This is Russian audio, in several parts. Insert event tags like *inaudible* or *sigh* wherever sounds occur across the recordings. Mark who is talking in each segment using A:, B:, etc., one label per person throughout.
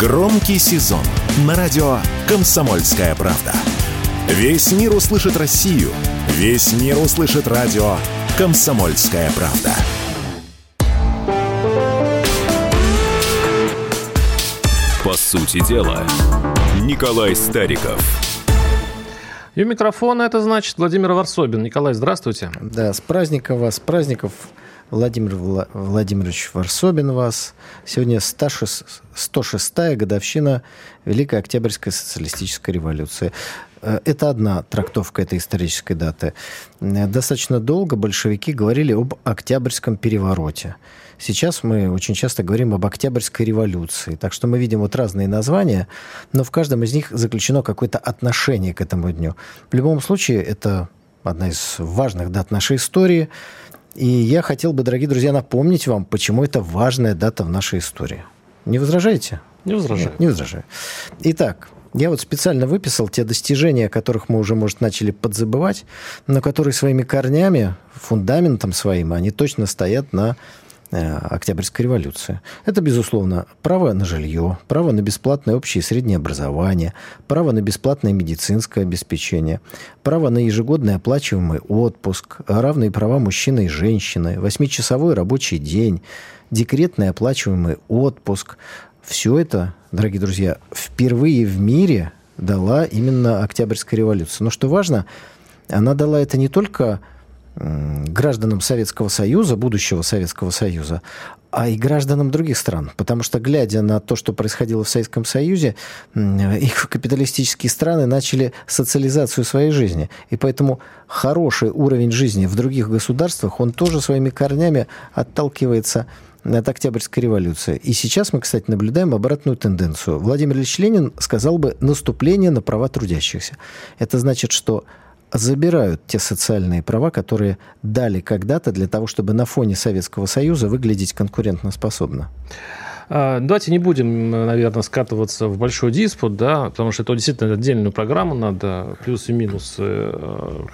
A: Громкий сезон на радио «Комсомольская правда». Весь мир услышит Россию. Весь мир услышит радио «Комсомольская правда».
B: По сути дела, Николай Стариков.
C: И у микрофона это значит Владимир Варсобин. Николай, здравствуйте.
D: Да, с праздником вас, с праздников Владимир Вла- Владимирович Варсобин вас. Сегодня 106, 106-я годовщина Великой Октябрьской социалистической революции. Э, Это одна трактовка этой исторической даты. Э, Достаточно долго большевики говорили об Октябрьском перевороте. Сейчас мы очень часто говорим об Октябрьской революции. Так что мы видим вот разные названия, но в каждом из них заключено какое-то отношение к этому дню. В любом случае, это одна из важных дат нашей истории. И я хотел бы, дорогие друзья, напомнить вам, почему это важная дата в нашей истории. Не возражаете?
C: Не возражаю.
D: Нет, не возражаю. Итак, я вот специально выписал те достижения, о которых мы уже, может, начали подзабывать, но которые своими корнями, фундаментом своим, они точно стоят на Октябрьской революции. Это, безусловно, право на жилье, право на бесплатное общее и среднее образование, право на бесплатное медицинское обеспечение, право на ежегодный оплачиваемый отпуск, равные права мужчины и женщины, восьмичасовой рабочий день, декретный оплачиваемый отпуск. Все это, дорогие друзья, впервые в мире дала именно Октябрьская революция. Но что важно, она дала это не только гражданам Советского Союза, будущего Советского Союза, а и гражданам других стран. Потому что, глядя на то, что происходило в Советском Союзе, их капиталистические страны начали социализацию своей жизни. И поэтому хороший уровень жизни в других государствах, он тоже своими корнями отталкивается от Октябрьской революции. И сейчас мы, кстати, наблюдаем обратную тенденцию. Владимир Ильич Ленин сказал бы наступление на права трудящихся. Это значит, что забирают те социальные права, которые дали когда-то для того, чтобы на фоне Советского Союза выглядеть конкурентоспособно.
C: А, Давайте не будем, наверное, скатываться в большой диспут, да, потому что это действительно отдельную программу надо, плюсы и минусы э,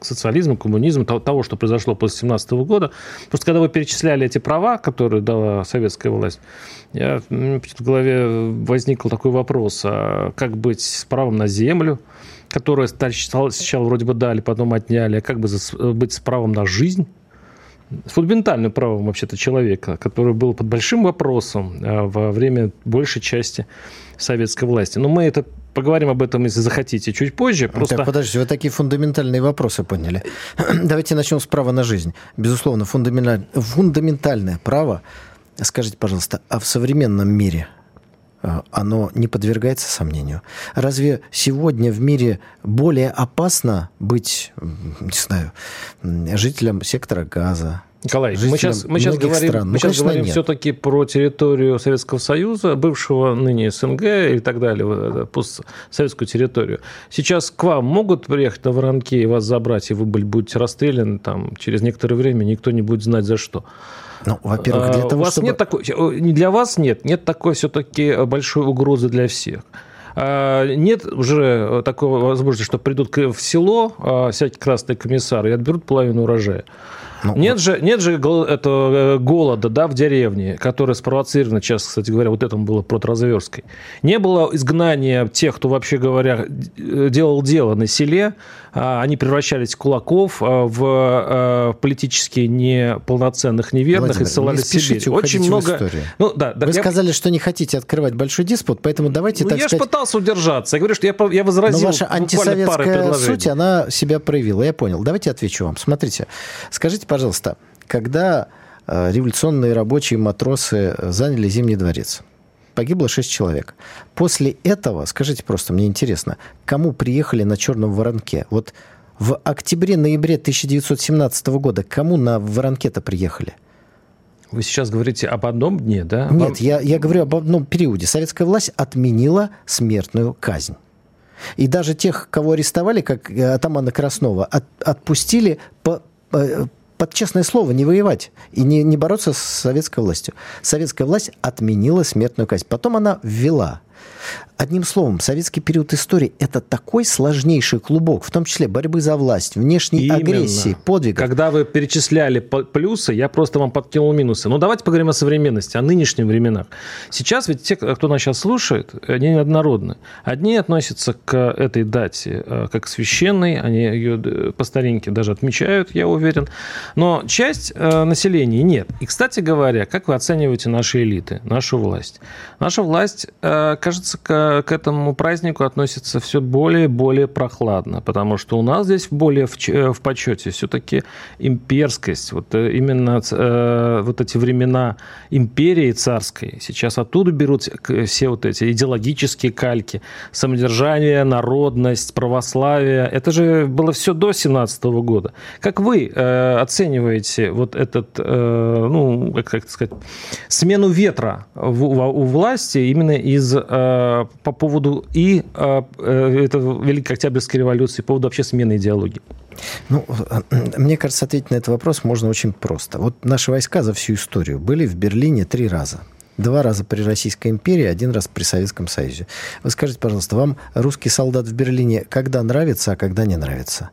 C: к социализму, коммунизму, того- что произошло после 17 года. Просто когда вы перечисляли эти права, которые дала советская власть, я, в голове возник такой вопрос, а как быть с правом на землю, которое сначала вроде бы дали, потом отняли, а как бы за- быть с правом на жизнь? с фундаментальным правом вообще-то человека, который был под большим вопросом э, во время большей части советской власти. Но мы это поговорим об этом, если захотите, чуть позже. Просто...
D: Так, подождите, вы такие фундаментальные вопросы подняли. *clears throat* Давайте начнем с права на жизнь. Безусловно, фундаменталь- фундаментальное право, скажите, пожалуйста, а в современном мире э, оно не подвергается сомнению? Разве сегодня в мире более опасно быть, не знаю, жителем сектора газа,
C: Николай, мы сейчас, мы сейчас говорим,
D: стран.
C: мы
D: Ну,
C: сейчас говорим
D: нет.
C: все-таки про территорию Советского Союза, бывшего ныне СНГ и так далее, вот постсоветскую территорию. Сейчас к вам могут приехать на воронке и вас забрать, и вы будете расстреляны там, через некоторое время, никто не будет знать за что.
D: Ну, во-первых, для
C: А,
D: того,
C: у вас
D: чтобы...
C: нет такой, э, не для вас нет, нет такой все-таки большой угрозы для всех. А, Нет уже такой возможности, что придут в село а, всякие красные комиссары и отберут половину урожая.
D: Ну,
C: нет же, нет же этого, э, голода да, в деревне, который спровоцирован сейчас, кстати говоря, вот этому было протразверской. Не было изгнания тех, кто, вообще говоря, э, делал дело на селе. А, Они превращались в кулаков, а, в а, политически неполноценных, неверных
D: Владимир,
C: и ссылали
D: не
C: в Сибирь. Очень много...
D: историю.
C: Ну, да, да,
D: Вы
C: я-
D: сказали, что не хотите открывать большой диспут, поэтому давайте,
C: ну,
D: так
C: я же
D: сказать...
C: пытался удержаться. Я говорю, что я, я возразил
D: Но ваша антисоветская суть, она себя проявила. Я понял. Давайте отвечу вам. Смотрите, скажите, пожалуйста, когда э, революционные рабочие матросы э, заняли Зимний дворец, погибло 6 человек. После этого, скажите просто, мне интересно, кому приехали на Черном воронке? Вот в октябре-ноябре 1917 года кому на воронке-то приехали?
C: Вы сейчас говорите об одном дне, да? Вам-
D: Нет, я, я говорю об одном периоде. Советская власть отменила смертную казнь. И даже тех, кого арестовали, как э, атамана Краснова, от- отпустили по, под честное слово не воевать и не, не бороться с советской властью. Советская власть отменила смертную казнь. Потом она ввела. Одним словом, советский период истории – это такой сложнейший клубок, в том числе борьбы за власть, внешней Именно. агрессии, подвигов.
C: Когда вы перечисляли плюсы, я просто вам подкинул минусы. Но давайте поговорим о современности, о нынешних временах. Сейчас ведь те, кто нас сейчас слушает, они неоднородны. Одни относятся к этой дате э, как священной, они ее э, по старинке даже отмечают, я уверен. Но часть э, населения нет. И, кстати говоря, как вы оцениваете наши элиты, нашу власть? Наша власть, кажется, к этому празднику относится все более и более прохладно, потому что у нас здесь более в, э, в почете все-таки имперскость, вот э, именно э, вот эти времена империи царской, сейчас оттуда берут все вот эти идеологические кальки, самодержание, народность, православие, это же было все до 17 года. Как вы э, оцениваете вот этот, э, ну, как, как сказать, смену ветра в, в, у власти именно из э, по поводу и э, э, это Великой Октябрьской революции, по поводу вообще смены идеологии?
D: Ну, мне кажется, ответить на этот вопрос можно очень просто. Вот наши войска за всю историю были в Берлине три раза. Два раза при Российской империи, один раз при Советском Союзе. Вы скажите, пожалуйста, вам русский солдат в Берлине когда нравится, а когда не нравится?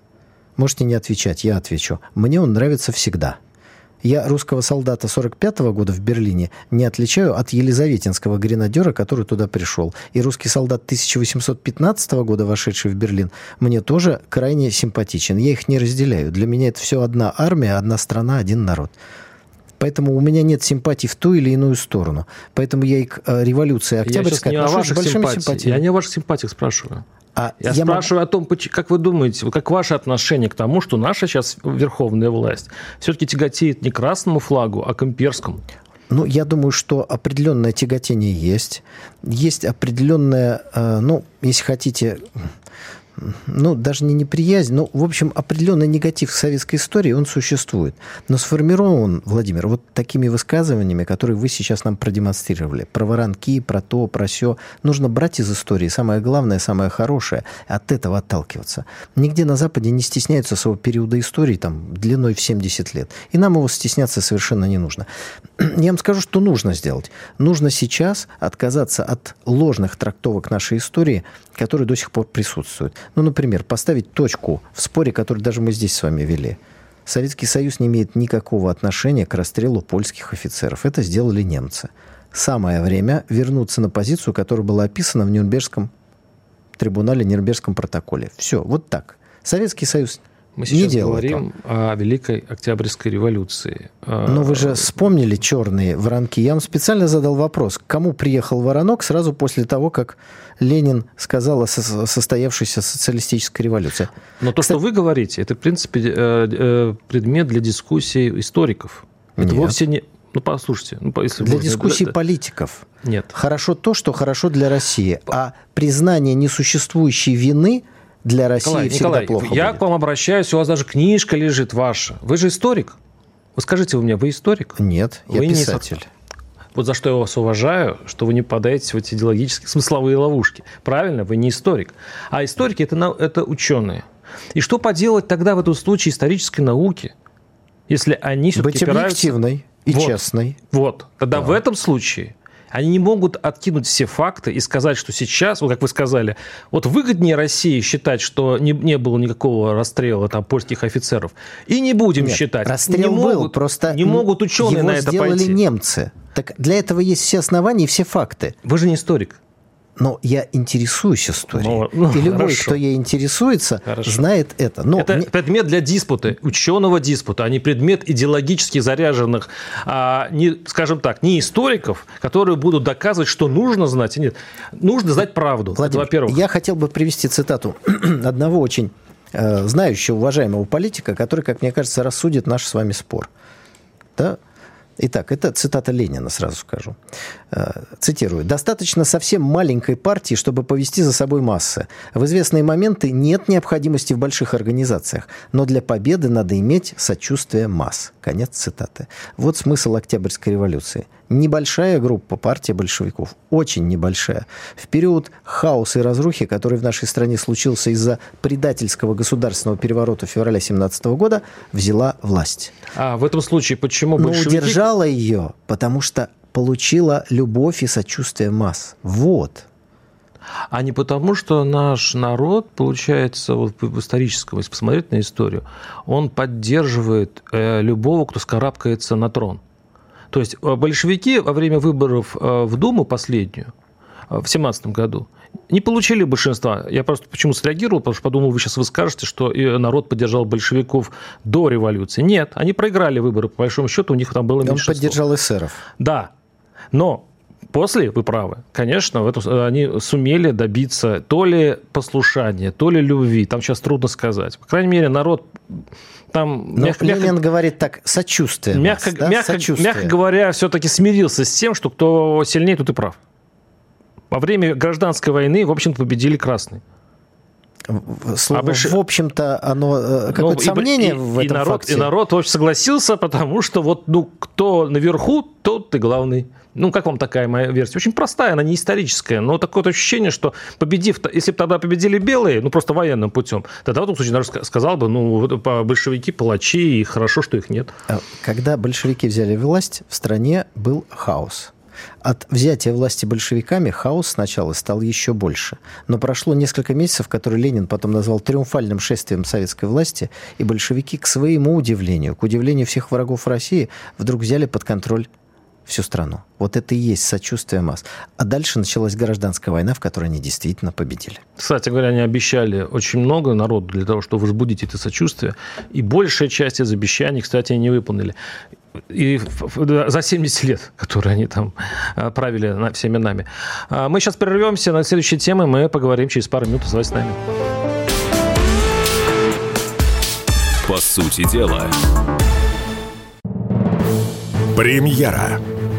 D: Можете не отвечать, я отвечу. Мне он нравится всегда – я русского солдата 45 -го года в Берлине не отличаю от елизаветинского гренадера, который туда пришел. И русский солдат 1815 -го года, вошедший в Берлин, мне тоже крайне симпатичен. Я их не разделяю. Для меня это все одна армия, одна страна, один народ. Поэтому у меня нет симпатий в ту или иную сторону. Поэтому я и к э, революции Октябрьской
C: я отношусь с большими симпатиями. Я не о ваших симпатиях спрашиваю. А я, я спрашиваю могу... о том, как вы думаете, как ваше отношение к тому, что наша сейчас верховная власть все-таки тяготеет не к красному флагу, а к имперскому?
D: Ну, я думаю, что определенное тяготение есть. Есть определенное, э, ну, если хотите, ну, даже не неприязнь, но, в общем, определенный негатив советской истории, он существует. Но сформирован, Владимир, вот такими высказываниями, которые вы сейчас нам продемонстрировали, про воронки, про то, про все, нужно брать из истории самое главное, самое хорошее, от этого отталкиваться. Нигде на Западе не стесняются своего периода истории, там, длиной в 70 лет. И нам его стесняться совершенно не нужно. *clears throat* Я вам скажу, что нужно сделать. Нужно сейчас отказаться от ложных трактовок нашей истории, которые до сих пор присутствуют. Ну, например, поставить точку в споре, который даже мы здесь с вами вели. Советский Союз не имеет никакого отношения к расстрелу польских офицеров. Это сделали немцы. Самое время вернуться на позицию, которая была описана в Нюрнбергском трибунале, Нюрнбергском протоколе. Все, вот так. Советский Союз
C: мы сейчас не говорим этого. о Великой Октябрьской революции.
D: Но вы же вспомнили черные воронки. Я вам специально задал вопрос, к кому приехал воронок сразу после того, как Ленин сказал о состоявшейся социалистической революции.
C: Но то, Кстати, что вы говорите, это, в принципе, э, э, предмет для дискуссии историков. Это Нет. вовсе не... Ну, послушайте. Ну,
D: если для можно, дискуссий да, политиков.
C: Нет.
D: Хорошо то, что хорошо для России. А признание несуществующей вины – для России Николай, всегда Николай, плохо
C: я
D: будет.
C: к вам обращаюсь, у вас даже книжка лежит ваша. Вы же историк. Вы скажите вы мне, вы историк?
D: Нет,
C: вы
D: я писатель. Не...
C: Вот за что я вас уважаю, что вы не подаете в эти идеологические смысловые ловушки. Правильно, вы не историк. А историки это, это ученые. И что поделать тогда в этом случае исторической науки, если они все-таки
D: Быть объективной и вот, честной.
C: Вот. Тогда да. в этом случае они не могут откинуть все факты и сказать, что сейчас, вот как вы сказали, вот выгоднее России считать, что не, не было никакого расстрела там польских офицеров, и не будем Нет, считать.
D: Расстрел не был, просто
C: не могут ученые
D: его
C: на это
D: сделали
C: пойти.
D: немцы. Так для этого есть все основания и все факты.
C: Вы же не историк.
D: Но я интересуюсь историей. Ну, ну, и любой, хорошо. кто ей интересуется, хорошо. знает это. Но
C: это мне... предмет для диспута, ученого диспута, а не предмет идеологически заряженных, а, не, скажем так, не историков, которые будут доказывать, что нужно знать и нет. Нужно знать правду.
D: Владимир, во-первых. Я хотел бы привести цитату *clears throat* одного очень э, знающего, уважаемого политика, который, как мне кажется, рассудит наш с вами спор. Да? Итак, это цитата Ленина, сразу скажу. Э, цитирую. «Достаточно совсем маленькой партии, чтобы повести за собой массы. В известные моменты нет необходимости в больших организациях, но для победы надо иметь сочувствие масс». Конец цитаты. Вот смысл Октябрьской революции. Небольшая группа партии большевиков, очень небольшая. В период хаоса и разрухи, который в нашей стране случился из-за предательского государственного переворота февраля 17 года, взяла власть.
C: А в этом случае почему большевики...
D: Но удержала ее, потому что получила любовь и сочувствие масс. Вот.
C: А не потому, что наш народ, получается, вот в историческом, если посмотреть на историю, он поддерживает э, любого, кто скарабкается на трон. То есть э, большевики во время выборов э, в Думу последнюю, в 17 году, не получили большинства. Я просто почему среагировал, потому что подумал, вы сейчас вы скажете, что народ поддержал большевиков до революции. Нет, они проиграли выборы, по большому счету, у них там было меньшинство.
D: Он поддержал эсеров.
C: Да, но После, вы правы, конечно, в эту, они сумели добиться то ли послушания, то ли любви. Там сейчас трудно сказать. По крайней мере, народ там...
D: Но мягко, Ленин мягко, говорит так, сочувствие.
C: Мягко,
D: нас, да?
C: мягко,
D: сочувствие.
C: мягко говоря, все-таки смирился с тем, что кто сильнее, тот и прав. Во время гражданской войны, в общем-то, победили красные.
D: Слово, а больш... в общем-то, оно э, какое-то ну, сомнение и, в этом
C: и народ,
D: факте.
C: И народ очень согласился, потому что вот, ну, кто наверху, тот ты главный. Ну, как вам такая моя версия? Очень простая, она не историческая, но такое ощущение, что победив, если бы тогда победили белые, ну, просто военным путем, тогда в этом случае даже сказал бы, ну, большевики палачи, и хорошо, что их нет.
D: А когда большевики взяли власть, в стране был хаос. От взятия власти большевиками хаос сначала стал еще больше. Но прошло несколько месяцев, которые Ленин потом назвал триумфальным шествием советской власти, и большевики, к своему удивлению, к удивлению всех врагов России, вдруг взяли под контроль всю страну. Вот это и есть сочувствие масс. А дальше началась гражданская война, в которой они действительно победили.
C: Кстати говоря, они обещали очень много народу для того, чтобы возбудить это сочувствие. И большая часть из обещаний, кстати, они не выполнили. И за 70 лет, которые они там а, правили всеми нами. А мы сейчас прервемся. На следующей теме мы поговорим через пару минут. Оставайтесь с нами.
B: По сути дела.
A: Премьера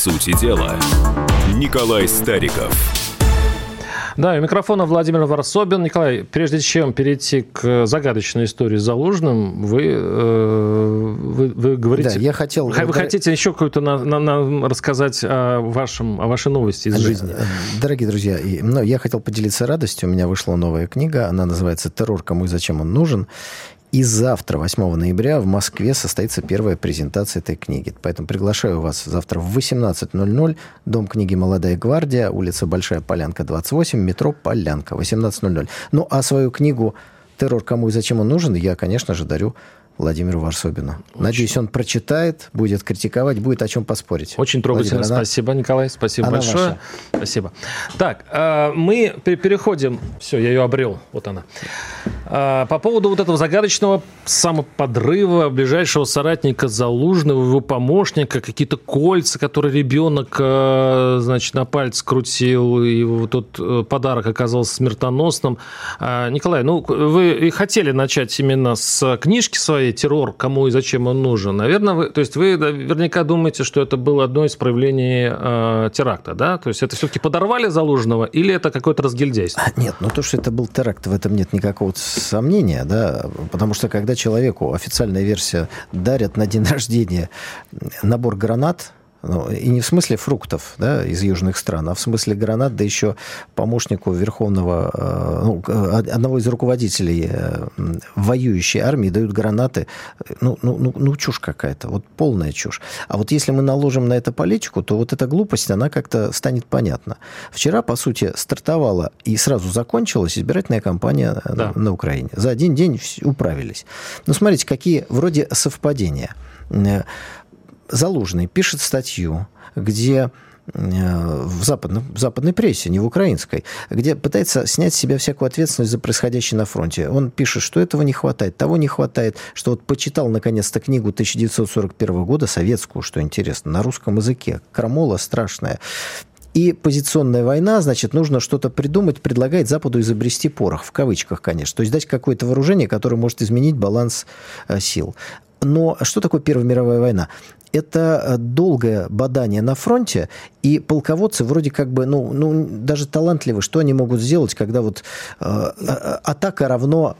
B: Сути дела, Николай Стариков.
C: Да, у микрофона Владимир Варсобин. Николай, прежде чем перейти к загадочной истории с Залужным, вы, э, вы, вы говорите...
D: Да, я хотел...
C: Вы хотите еще какую-то на, на, на, рассказать о, вашем, о вашей новости из жизни? Э,
D: дорогие друзья, ну, я хотел поделиться радостью. У меня вышла новая книга. Она называется «Террор. Кому и зачем он нужен». И завтра, 8 ноября, в Москве состоится первая презентация этой книги. Поэтому приглашаю вас завтра в 18.00. Дом книги «Молодая гвардия», улица Большая Полянка, 28, метро Полянка, 18.00. Ну, а свою книгу «Террор. Кому и зачем он нужен» я, конечно же, дарю Владимиру Варсобину. Очень. Надеюсь, он прочитает, будет критиковать, будет о чем поспорить.
C: Очень трогательно. Владимир, Спасибо, Николай. Спасибо она большое. Ваша. Спасибо. Так, а, мы переходим. Все, я ее обрел. Вот она. А, по поводу вот этого загадочного самоподрыва ближайшего соратника Залужного, его помощника, какие-то кольца, которые ребенок, а, значит, на пальце крутил, и вот тот э, подарок оказался смертоносным. Николай, ну, вы и хотели начать именно с книжки своей, террор, кому и зачем он нужен. Наверное, вы, то есть вы наверняка думаете, что это было одно из проявлений э, теракта, да? То есть это все-таки подорвали Залужного или это какое-то разгильдяйство?
D: А, нет, ну то, что это был теракт, в этом нет никакого сомнения, да, потому что когда человеку официальная версия дарят на день *laughs* рождения набор гранат, ну, и не в смысле фруктов да, из южных стран, а в смысле гранат, да еще помощнику верховного, э, ну, одного из руководителей э, воюющей армии дают гранаты. Ну, ну, ну, ну, чушь какая-то, вот полная чушь. А вот если мы наложим на это политику, то вот эта глупость, она как-то станет понятна. Вчера, по сути, стартовала и сразу закончилась избирательная кампания э, да. на, на Украине. За один день управились. Ну, смотрите, какие вроде совпадения Залужный пишет статью, где э, в, западном, в западной прессе, не в украинской, где пытается снять с себя всякую ответственность за происходящее на фронте. Он пишет, что этого не хватает, того не хватает, что вот почитал наконец-то книгу 1941 года, советскую, что интересно, на русском языке. Крамола страшная. И позиционная война, значит, нужно что-то придумать, предлагает Западу изобрести порох, в кавычках, конечно. То есть дать какое-то вооружение, которое может изменить баланс э, сил. Но что такое Первая мировая война? Это э, долгое бадание на фронте, и полководцы вроде как бы, ну, ну даже талантливы, что они могут сделать, когда вот э, э атака равно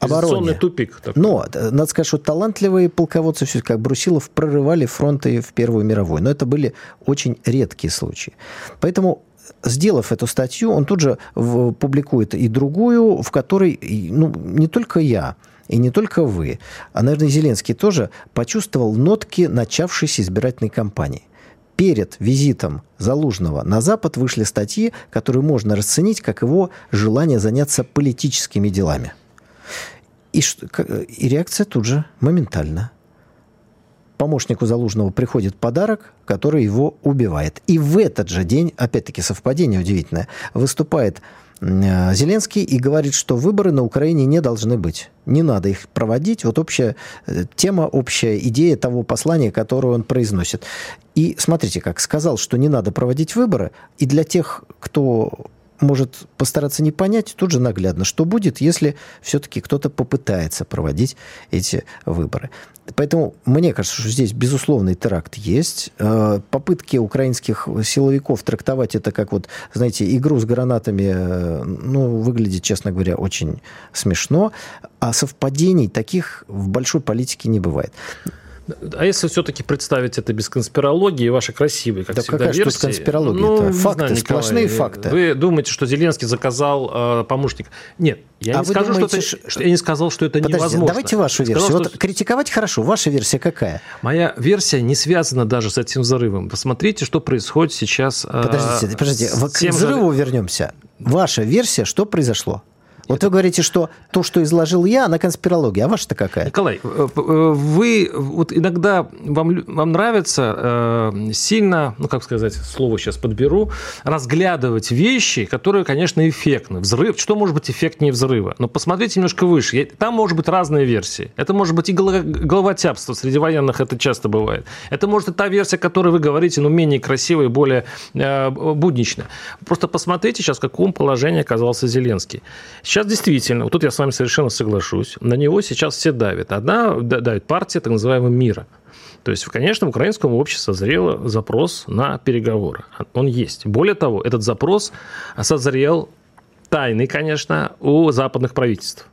D: обороне.
C: тупик.
D: Такой. Но, надо сказать, что талантливые полководцы, все как Брусилов, прорывали фронты в Первую мировую. Но это были очень редкие случаи. Поэтому сделав эту статью, он тут же публикует и другую, в которой ну, не только я, и не только вы, а, наверное, Зеленский тоже почувствовал нотки начавшейся избирательной кампании. Перед визитом Залужного на Запад вышли статьи, которые можно расценить как его желание заняться политическими делами. И, и реакция тут же моментально. Помощнику Залужного приходит подарок, который его убивает. И в этот же день, опять-таки совпадение удивительное, выступает Зеленский и говорит, что выборы на Украине не должны быть. Не надо их проводить. Вот общая э, тема, общая идея того послания, которое он произносит. И смотрите, как сказал, что не надо проводить выборы. И для тех, кто может постараться не понять, тут же наглядно, что будет, если все-таки кто-то попытается проводить эти выборы. Поэтому мне кажется, что здесь безусловный теракт есть. Э, попытки украинских силовиков трактовать это как вот, знаете, игру с гранатами, э, ну, выглядит, честно говоря, очень смешно. А совпадений таких в большой политике не бывает.
C: А если все-таки представить это без конспирологии, ваши красивые, как да всегда, какая версии...
D: конспирология ну, Факты, знаю, сплошные Николай, факты.
C: Вы думаете, что Зеленский заказал э, помощник? Нет, я, а не скажу, думаете, что это, что... я не сказал, что это Подождите, невозможно.
D: давайте вашу версию. Сказал, вот что... критиковать хорошо. Ваша версия какая?
C: Моя версия не связана даже с этим взрывом. Посмотрите, что происходит сейчас.
D: Э, подождите, подождите. К взрыву вернемся. Ваша версия, что произошло? Вот вы говорите, что то, что изложил я, она конспирология. А ваша-то какая?
C: Николай, э, э, вы вот иногда вам, вам нравится э, сильно, ну как сказать, слово сейчас подберу, разглядывать вещи, которые, конечно, эффектны. Взрыв, что может быть эффектнее взрыва? Но посмотрите немножко выше. Там может быть разные версии. Это может быть и головотяпство. Среди военных это часто бывает. Это может и та версия, которую вы говорите, но менее красивая и более э, будничная. Просто посмотрите сейчас, в каком положении оказался Зеленский. Сейчас действительно, вот тут я с вами совершенно соглашусь, на него сейчас все давят. Одна давит партия так называемого мира. То есть, конечно, в украинском обществе созрел запрос на переговоры. Он есть. Более того, этот запрос созрел тайный, конечно, у западных правительств.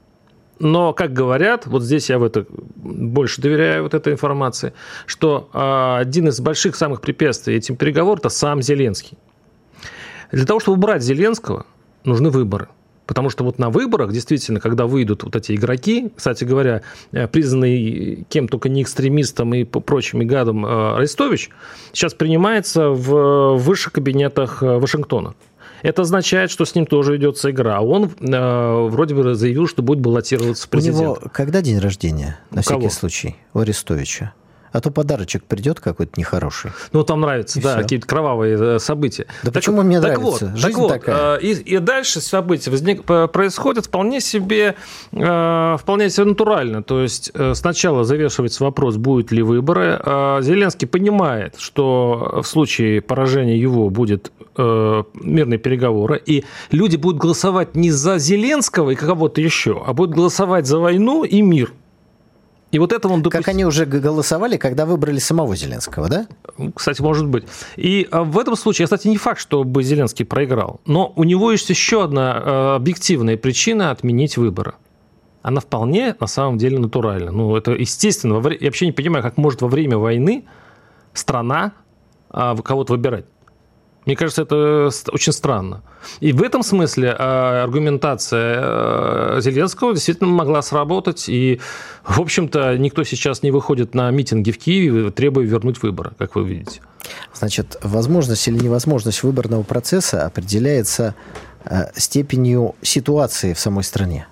C: Но, как говорят, вот здесь я в это больше доверяю вот этой информации, что э, один из больших самых препятствий этим переговорам – это сам Зеленский. Для того, чтобы убрать Зеленского, нужны выборы – Потому что вот на выборах, действительно, когда выйдут вот эти игроки, кстати говоря, э, признанный кем только не экстремистом и прочими гадом э, Арестович, сейчас принимается в высших кабинетах э, Вашингтона. Это означает, что с ним тоже идется игра. Он э, вроде бы заявил, что будет баллотироваться в президент. У него
D: когда день рождения, на у всякий кого? случай, у Арестовича? А то подарочек придет какой-то нехороший.
C: Ну, там нравится, и да, какие-то кровавые э, события.
D: Да так, почему мне так нравится? Вот, Жизнь так вот, такая.
C: Э, и, и дальше события возник, происходят вполне себе, э, вполне себе натурально. То есть сначала завешивается вопрос, будет ли выборы. Зеленский понимает, что в случае поражения его будет мирные переговоры, и люди будут голосовать не за Зеленского и кого-то еще, а будут голосовать за войну и мир.
D: И вот это он допустил. Как они уже голосовали, когда выбрали самого Зеленского, да?
C: Кстати, может быть. И а, в этом случае, кстати, не факт, что бы Зеленский проиграл. Но у него есть еще одна а, объективная причина отменить выборы. Она вполне, на самом деле, натуральна. Ну, это естественно. Я вообще не понимаю, как может во время войны страна а, кого-то выбирать. Мне кажется, это очень странно. И в этом смысле а, аргументация э, Зеленского действительно могла сработать. И, в общем-то, никто сейчас не выходит на митинги в Киеве, требуя вернуть выборы, как вы видите.
D: Значит, возможность или невозможность выборного процесса определяется э, степенью ситуации в самой стране.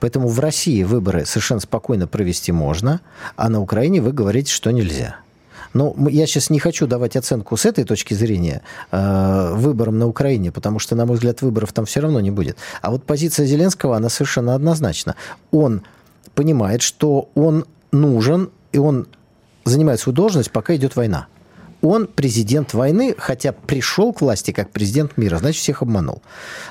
D: Поэтому в России выборы совершенно спокойно провести можно, а на Украине вы говорите, что нельзя. Но я сейчас не хочу давать оценку с этой точки зрения э, выборам на Украине, потому что, на мой взгляд, выборов там все равно не будет. А вот позиция Зеленского, она совершенно однозначна. Он понимает, что он нужен, и он занимает свою должность, пока идет война он президент войны, хотя пришел к власти как президент мира, значит, всех обманул.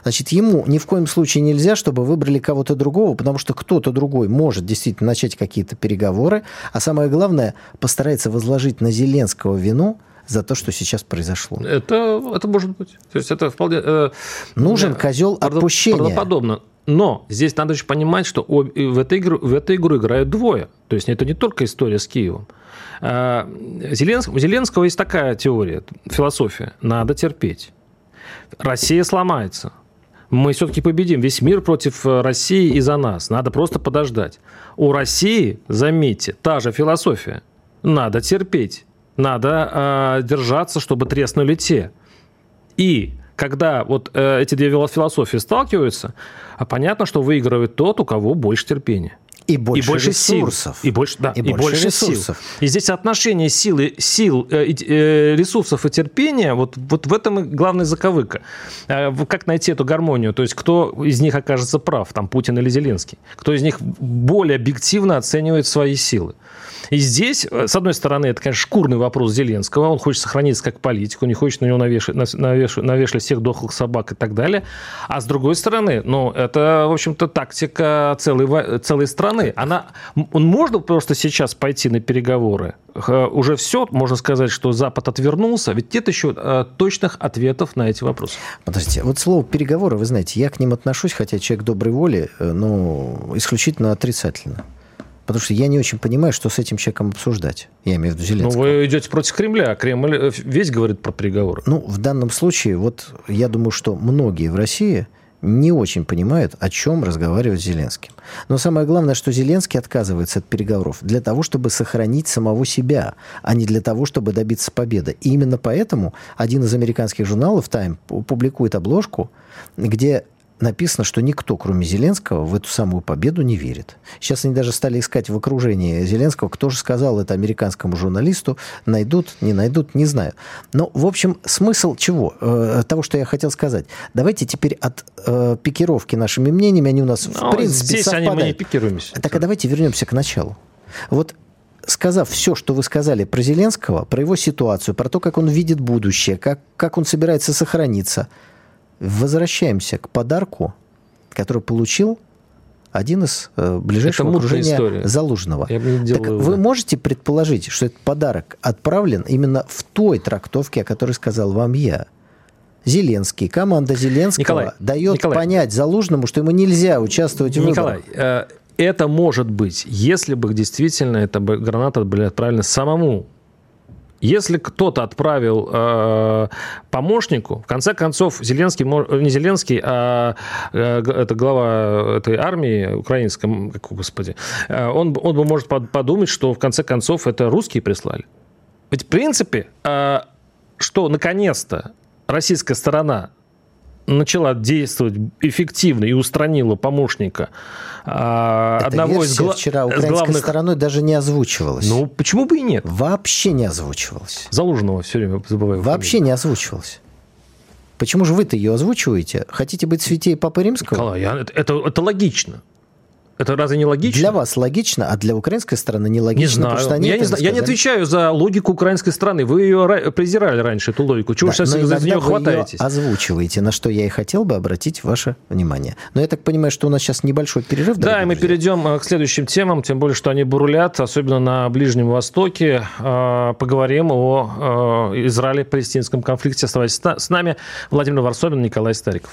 D: Значит, ему ни в коем случае нельзя, чтобы выбрали кого-то другого, потому что кто-то другой может действительно начать какие-то переговоры, а самое главное, постарается возложить на Зеленского вину – за то, что сейчас произошло.
C: Это, это может быть. То есть это вполне... Э,
D: Нужен э, козел отпущения.
C: Правдоподобно. Но здесь надо еще понимать, что в этой, игру, в эту игру играют двое. То есть это не только история с Киевом. А, Зеленск, у Зеленского есть такая теория, философия. Надо терпеть. Россия сломается. Мы все-таки победим. Весь мир против э, России из-за нас. Надо просто подождать. У России, заметьте, та же философия. Надо терпеть. Надо э, держаться, чтобы треснули те. И когда вот э, эти две философии сталкиваются, а понятно, что выигрывает тот, у кого больше терпения.
D: И больше, и больше ресурсов.
C: Сил. И больше, да, и, и больше, больше ресурсов. Сил. И здесь отношение силы, сил, э, э, ресурсов и терпения, вот, вот в этом и главная заковыка. Э, как найти эту гармонию? То есть кто из них окажется прав, там Путин или Зеленский? Кто из них более объективно оценивает свои силы? И здесь, с одной стороны, это, конечно, шкурный вопрос Зеленского. Он хочет сохраниться как политик, он не хочет на него навешать, навешать, навешать всех дохлых собак и так далее. А с другой стороны, ну, это, в общем-то, тактика целой, целой страны. Она, он можно просто сейчас пойти на переговоры? Уже все, можно сказать, что Запад отвернулся, ведь нет еще э, точных ответов на эти вопросы.
D: Подождите, вот слово переговоры, вы знаете, я к ним отношусь, хотя человек доброй воли, э, но исключительно отрицательно. Потому что я не очень понимаю, что с этим человеком обсуждать. Я имею в виду Зеленского.
C: Ну, вы идете против Кремля, а Кремль э, весь говорит про переговоры.
D: Ну, в данном случае, вот я думаю, что многие в России не очень понимают, о чем разговаривать с Зеленским. Но самое главное, что Зеленский отказывается от переговоров для того, чтобы сохранить самого себя, а не для того, чтобы добиться победы. И именно поэтому один из американских журналов Time публикует обложку, где написано, что никто, кроме Зеленского, в эту самую победу не верит. Сейчас они даже стали искать в окружении Зеленского, кто же сказал это американскому журналисту, найдут, не найдут, не знаю. Но, в общем, смысл чего? Э, того, что я хотел сказать. Давайте теперь от э, пикировки нашими мнениями, они у нас, Но в ну, принципе,
C: здесь
D: совпадают.
C: они, мы не пикируемся.
D: Так, а давайте вернемся к началу. Вот сказав все, что вы сказали про Зеленского, про его ситуацию, про то, как он видит будущее, как, как он собирается сохраниться – возвращаемся к подарку, который получил один из э, ближайшего окружения история. Залужного. Я не так вы можете предположить, что этот подарок отправлен именно в той трактовке, о которой сказал вам я? Зеленский, команда Зеленского Николай, дает Николай, понять Залужному, что ему нельзя участвовать в
C: Николай, выборах. Э, это может быть, если бы действительно эта граната были отправлены самому если кто-то отправил э, помощнику, в конце концов, Зеленский, не Зеленский, а э, это глава этой армии украинской, господи, э, он, он бы может подумать, что в конце концов это русские прислали. Ведь в принципе, э, что наконец-то российская сторона начала действовать эффективно и устранила помощника
D: а, Эта одного из гла- вчера украинской главных... стороной даже не озвучивалась.
C: Ну, почему бы и нет?
D: Вообще не озвучивалась.
C: Залужного все время забываю.
D: Вообще не озвучивалась. Почему же вы-то ее озвучиваете? Хотите быть святей Папы Римского?
C: Николай, я, это, это, это логично. Это разве не логично?
D: Для вас логично, а для украинской стороны не логично.
C: Не знаю. Потому что они я, не знаю. я не отвечаю за логику украинской страны. Вы ее презирали раньше, эту логику. Чего да, сейчас за нее хватаетесь?
D: Ее озвучиваете, на что я и хотел бы обратить ваше внимание. Но я так понимаю, что у нас сейчас небольшой перерыв.
C: Да, и мы друзья. перейдем э, к следующим темам, тем более, что они бурлят, особенно на Ближнем Востоке. Э, поговорим о э, Израиле-палестинском конфликте. Оставайтесь с нами. Владимир Варсобин, Николай Стариков.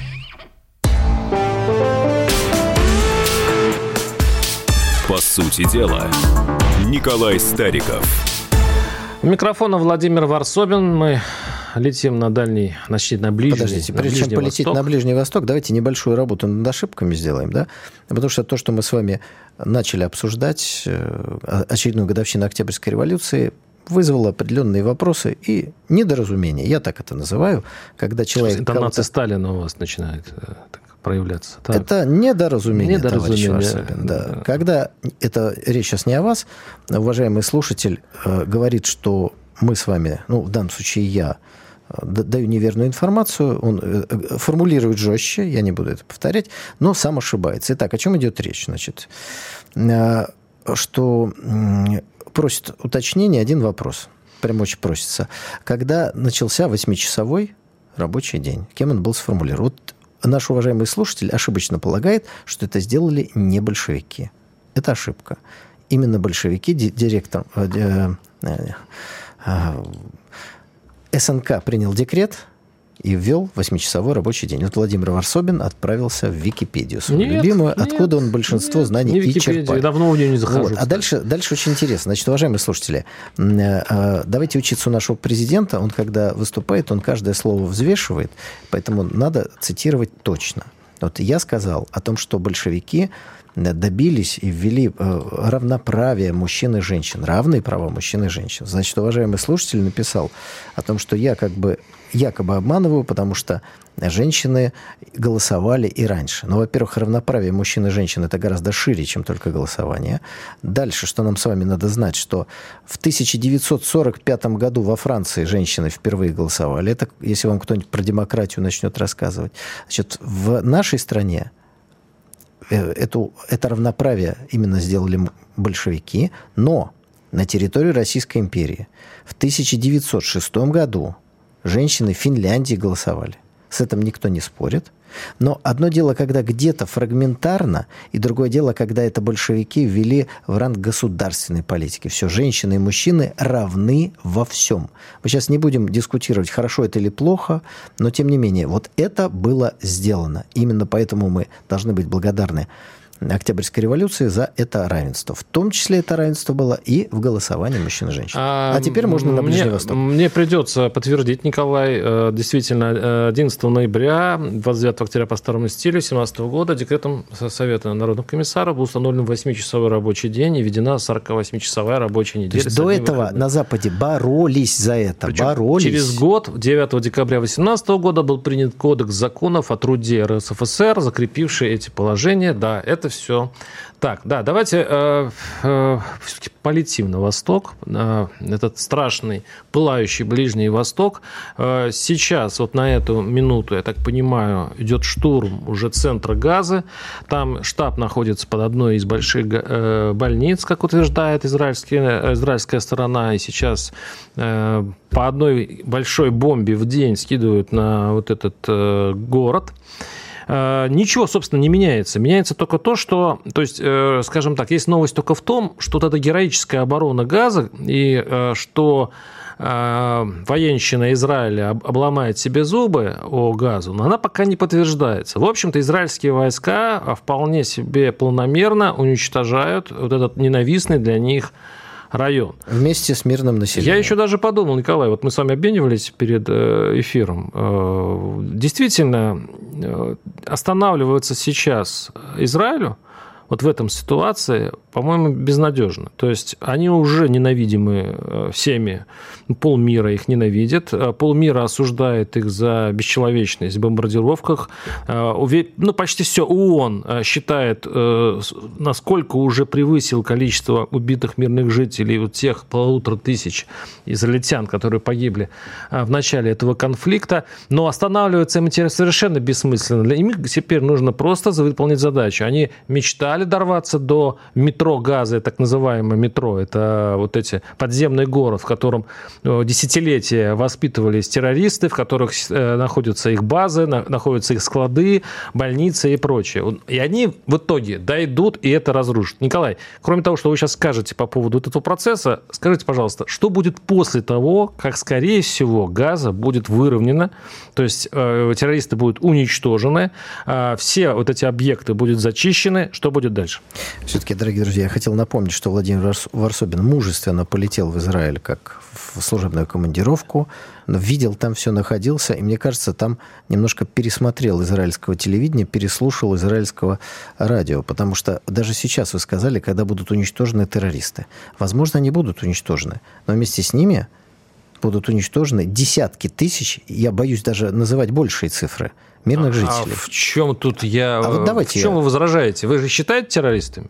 B: По сути дела, Николай Стариков.
C: У микрофона Владимир Варсобин. Мы летим на дальний, значит, на ближний
D: Подождите, прежде чем полететь Восток. на Ближний Восток, давайте небольшую работу над ошибками сделаем, да? Потому что то, что мы с вами начали обсуждать, э, очередную годовщину Октябрьской революции, вызвало определенные вопросы и недоразумения. Я так это называю, когда человек...
C: Интонация Сталина у вас начинает э, проявляться.
D: Так. Это недоразумение, недоразумение товарищ Варсобин. Да. Да. Когда это речь сейчас не о вас, уважаемый слушатель э, говорит, что мы с вами, ну, в данном случае я, э, даю неверную информацию, он э, э, формулирует жестче, я не буду это повторять, но сам ошибается. Итак, о чем идет речь? Значит, что просит уточнение один вопрос. Прям очень просится. Когда начался восьмичасовой рабочий день? Кем он был сформулирован? Вот наш уважаемый слушатель ошибочно полагает, что это сделали не большевики. Это ошибка. Именно большевики, директор, э, э, э, СНК принял декрет, и ввел восьмичасовой рабочий день. Вот Владимир Варсобин отправился в Википедию свою нет, любимую, нет, откуда он большинство нет, знаний не и черпает.
C: давно в нее не захожу.
D: Вот. А дальше, дальше очень интересно. Значит, уважаемые слушатели, э, э, давайте учиться у нашего президента. Он, когда выступает, он каждое слово взвешивает, поэтому надо цитировать точно. Вот я сказал о том, что большевики добились и ввели э, равноправие мужчин и женщин, равные права мужчин и женщин. Значит, уважаемый слушатель написал о том, что я как бы якобы обманываю, потому что женщины голосовали и раньше. Но, во-первых, равноправие мужчин и женщин – это гораздо шире, чем только голосование. Дальше, что нам с вами надо знать, что в 1945 году во Франции женщины впервые голосовали. Это, если вам кто-нибудь про демократию начнет рассказывать. Значит, в нашей стране э, эту, это равноправие именно сделали большевики, но на территории Российской империи в 1906 году женщины Финляндии голосовали. С этим никто не спорит. Но одно дело, когда где-то фрагментарно, и другое дело, когда это большевики ввели в ранг государственной политики. Все, женщины и мужчины равны во всем. Мы сейчас не будем дискутировать, хорошо это или плохо, но тем не менее, вот это было сделано. Именно поэтому мы должны быть благодарны Октябрьской революции за это равенство. В том числе это равенство было и в голосовании мужчин и женщин. А, а теперь можно на Ближний
C: мне,
D: Восток.
C: Мне придется подтвердить, Николай, э, действительно, 11 ноября, 29 октября по старому стилю 2017 года декретом Совета народных комиссаров был установлен 8-часовой рабочий день и введена 48-часовая рабочая неделя.
D: То есть до этого на Западе боролись за это, Причем боролись.
C: Через год, 9 декабря 2018 года, был принят Кодекс законов о труде РСФСР, закрепивший эти положения. Да, это все. Так, да, давайте э, э, полетим на восток, на этот страшный, пылающий Ближний Восток. Э, сейчас, вот на эту минуту, я так понимаю, идет штурм уже центра Газы. Там штаб находится под одной из больших э, больниц, как утверждает израильская, израильская сторона, и сейчас э, по одной большой бомбе в день скидывают на вот этот э, город. Э, ничего, собственно, не меняется. Меняется только то, что, то есть, э, скажем так, есть новость только в том, что вот эта героическая оборона Газа и э, что военщина Израиля обломает себе зубы о газу, но она пока не подтверждается. В общем-то, израильские войска вполне себе планомерно уничтожают вот этот ненавистный для них район.
D: Вместе с мирным населением.
C: Я еще даже подумал, Николай, вот мы с вами обменивались перед э, эфиром. Э, действительно, э, останавливаться сейчас Израилю вот в этом ситуации, по-моему, безнадежно. То есть они уже ненавидимы всеми полмира их ненавидит, э, полмира осуждает их за бесчеловечность в бомбардировках. Э, ну, почти все ООН э, считает, насколько уже превысил количество убитых мирных жителей вот тех полутора тысяч израильтян, которые погибли в начале этого конфликта. Но останавливаться им совершенно бессмысленно. Для них теперь нужно просто выполнить задачу. Они мечтали дорваться до метро Газа, так называемое метро. Это вот эти подземный город, в котором Э, десятилетия воспитывались террористы, в которых э, находятся их базы, находятся их склады, больницы и прочее. И они в итоге дойдут и это разрушат. Николай, кроме того, что вы сейчас скажете по поводу этого процесса, скажите, пожалуйста, что будет после того, как, скорее всего, Газа будет выровнена, то есть э, террористы будут уничтожены, э, все вот эти объекты будут зачищены, что будет будет дальше.
D: Все-таки, дорогие друзья, я хотел напомнить, что Владимир Варсобин мужественно полетел в Израиль как в служебную командировку, видел там все, находился, и мне кажется, там немножко пересмотрел израильского телевидения, переслушал израильского радио, потому что даже сейчас вы сказали, когда будут уничтожены террористы. Возможно, они будут уничтожены, но вместе с ними будут уничтожены десятки тысяч, я боюсь даже называть большие цифры, мирных а, жителей. А
C: в чем тут я... А вот давайте в чем я... вы возражаете? Вы же считаете террористами?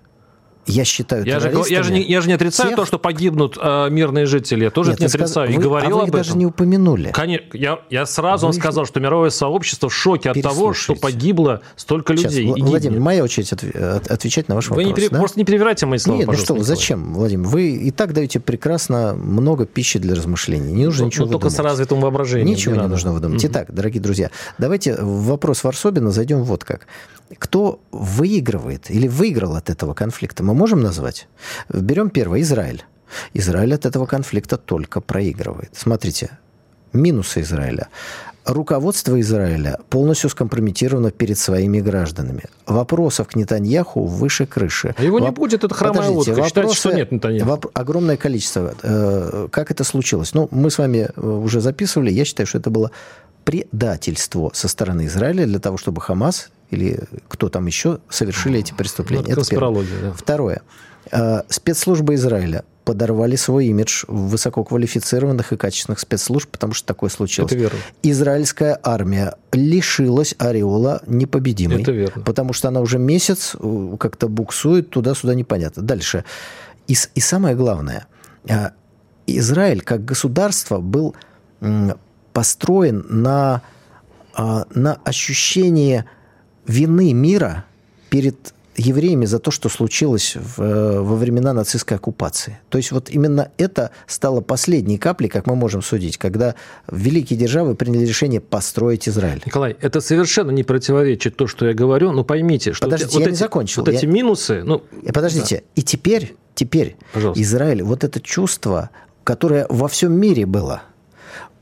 D: Я считаю я
C: же, я, же не, я же не отрицаю тех... то, что погибнут э, мирные жители. Я тоже Нет, это не отрицаю. Сказ...
D: И
C: вы, говорил
D: а
C: вы об
D: даже не упомянули.
C: Конечно. Я, я сразу вам сказал, что мировое сообщество в шоке от того, что погибло столько Сейчас, людей.
D: Сейчас, Владимир, моя очередь отвечать на ваш
C: вы
D: вопрос.
C: Вы да? просто не перевирайте мои слова,
D: Нет, ну что вы, зачем, Владимир? Вы и так даете прекрасно много пищи для размышлений. Не нужно ну, ничего ну,
C: только
D: выдумать.
C: с развитым воображением.
D: Ничего не, не нужно выдумать. Угу. Итак, дорогие друзья, давайте в вопрос Варсобина зайдем вот как. Кто выигрывает или выиграл от этого конфликта, мы можем назвать? Берем первое, Израиль. Израиль от этого конфликта только проигрывает. Смотрите, минусы Израиля. Руководство Израиля полностью скомпрометировано перед своими гражданами. Вопросов к Нетаньяху выше крыши.
C: А его Воп... не будет, это хромая Подождите, лодка. Считайте, что нет
D: Нетаньяху. Воп... Огромное количество. Э, как это случилось? Ну, мы с вами э, уже записывали. Я считаю, что это было предательство со стороны Израиля для того, чтобы Хамас или кто там еще совершили эти преступления. Ну, это первое. Да. Второе. Э, спецслужбы Израиля подорвали свой имидж высококвалифицированных и качественных спецслужб, потому что такое случилось.
C: Это верно.
D: Израильская армия лишилась ореола непобедимой.
C: Это верно.
D: Потому что она уже месяц э, как-то буксует туда-сюда непонятно. Дальше. И, и самое главное, э, Израиль как государство был построен на, на ощущении вины мира перед евреями за то, что случилось в, э, во времена нацистской оккупации. То есть вот именно это стало последней каплей, как мы можем судить, когда великие державы приняли решение построить Израиль.
C: Николай, это совершенно не противоречит то, что я говорю, но поймите, что
D: Подождите, вот, я эти, не закончил.
C: вот я... эти минусы... Ну,
D: э, Подождите, да. и теперь, теперь Пожалуйста. Израиль, вот это чувство, которое во всем мире было,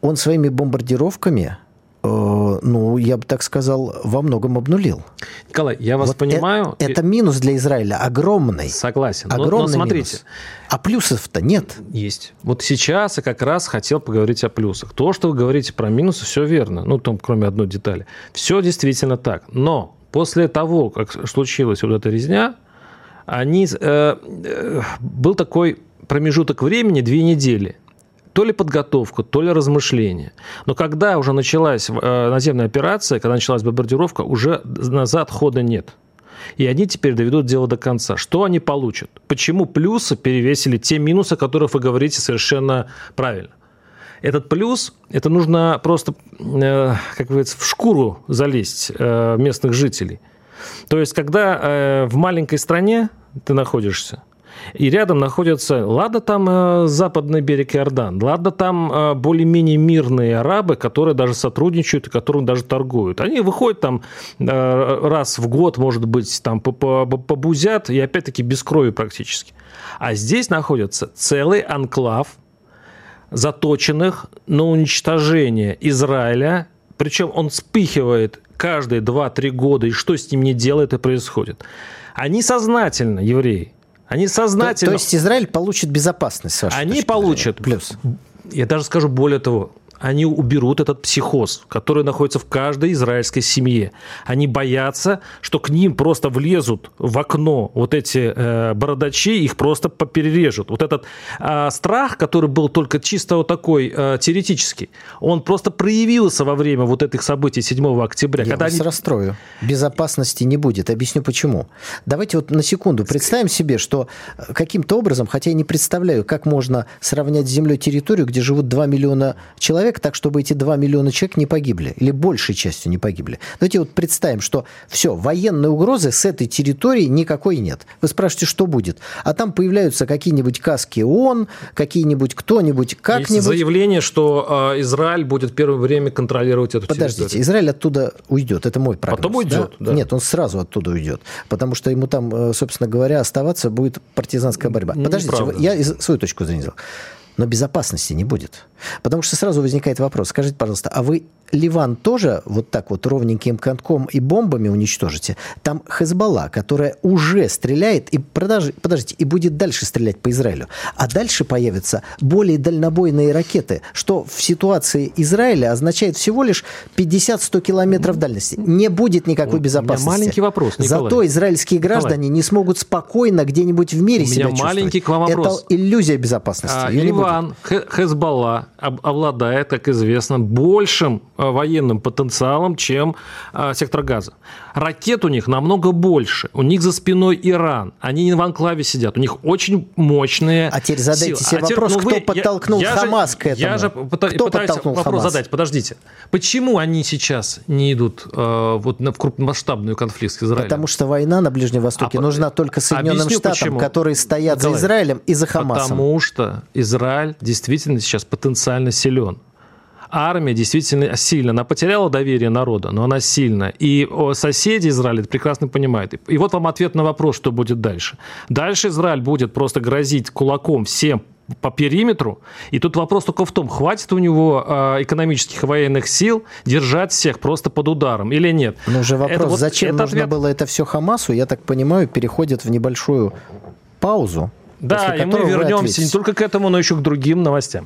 D: он своими бомбардировками ну, я бы так сказал, во многом обнулил.
C: Николай, я вас вот понимаю.
D: Это, это минус для Израиля огромный.
C: Согласен.
D: Огромный
C: но, но смотрите.
D: Минус. А плюсов-то нет.
C: Есть. Вот сейчас я как раз хотел поговорить о плюсах. То, что вы говорите про минусы, все верно. Ну, там, кроме одной детали. Все действительно так. Но после того, как случилась вот эта резня, они, э, э, был такой промежуток времени, две недели, то ли подготовка, то ли размышление. Но когда уже началась э, наземная операция, когда началась бомбардировка, уже назад хода нет. И они теперь доведут дело до конца. Что они получат? Почему плюсы перевесили те минусы, о которых вы говорите совершенно правильно? Этот плюс, это нужно просто, э, как говорится, в шкуру залезть э, местных жителей. То есть, когда в маленькой стране ты находишься, и рядом находятся, ладно, там э, западный берег Иордан, ладно, там э, более-менее мирные арабы, которые даже сотрудничают и которым даже торгуют. Они выходят там э, раз в год, может быть, там побузят, и опять-таки без крови практически. А здесь находится целый анклав заточенных на уничтожение Израиля, причем он вспыхивает каждые 2-3 года, и что с ним не делает и происходит. Они сознательно, евреи, они сознательно...
D: То, то есть Израиль получит безопасность, с вашей
C: Они получат. Плюс. Я даже скажу более того они уберут этот психоз, который находится в каждой израильской семье. Они боятся, что к ним просто влезут в окно вот эти э, бородачи, их просто поперережут. Вот этот э, страх, который был только чисто вот такой э, теоретический, он просто проявился во время вот этих событий 7 октября.
D: Я
C: когда
D: вас
C: они...
D: расстрою. Безопасности не будет. Объясню почему. Давайте вот на секунду представим себе, что каким-то образом, хотя я не представляю, как можно сравнять с землей территорию, где живут 2 миллиона человек, человек, так чтобы эти 2 миллиона человек не погибли, или большей частью не погибли. Давайте вот представим, что все, военной угрозы с этой территории никакой нет. Вы спрашиваете, что будет? А там появляются какие-нибудь каски ООН, какие-нибудь кто-нибудь, как-нибудь. Есть
C: заявление, что э, Израиль будет первое время контролировать эту
D: Подождите,
C: территорию.
D: Израиль оттуда уйдет, это мой прогноз.
C: Потом уйдет,
D: да?
C: да.
D: Нет, он сразу оттуда уйдет, потому что ему там, э, собственно говоря, оставаться будет партизанская борьба. Подождите, Неправда. я свою точку зрения но безопасности не будет. Потому что сразу возникает вопрос, скажите, пожалуйста, а вы Ливан тоже вот так вот ровненьким конком и бомбами уничтожите? Там Хезбалла, которая уже стреляет, и продолжи, подождите, и будет дальше стрелять по Израилю. А дальше появятся более дальнобойные ракеты, что в ситуации Израиля означает всего лишь 50-100 километров дальности. Не будет никакой безопасности.
C: У меня маленький вопрос, Николай.
D: Зато израильские граждане Николай. не смогут спокойно где-нибудь в мире
C: У
D: себя
C: меня маленький к вам вопрос.
D: Это иллюзия безопасности.
C: А, Ливан, Хезбалла обладает, как известно, большим военным потенциалом, чем а, сектор газа. Ракет у них намного больше. У них за спиной Иран. Они не в анклаве сидят. У них очень мощные
D: А теперь задайте силы. себе а вопрос, теперь, ну, кто вы, подтолкнул я, Хамас
C: я
D: к этому?
C: Я же пыта, кто пытаюсь вопрос Хамас? задать. Подождите. Почему они сейчас не идут э, вот, в крупномасштабную конфликт с Израилем?
D: Потому что война на Ближнем Востоке а, нужна только Соединенным Объясню, Штатам, почему. которые стоят Николай, за Израилем и за Хамасом.
C: Потому что Израиль действительно сейчас потенциально силен армия действительно сильна. Она потеряла доверие народа, но она сильна. И соседи Израиля это прекрасно понимают. И вот вам ответ на вопрос, что будет дальше. Дальше Израиль будет просто грозить кулаком всем по периметру. И тут вопрос только в том, хватит у него э, экономических и военных сил держать всех просто под ударом или нет.
D: Но уже вопрос, это вот, зачем это нужно ответ... было это все Хамасу, я так понимаю, переходит в небольшую паузу.
C: Да, и мы вернемся не только к этому, но еще к другим новостям.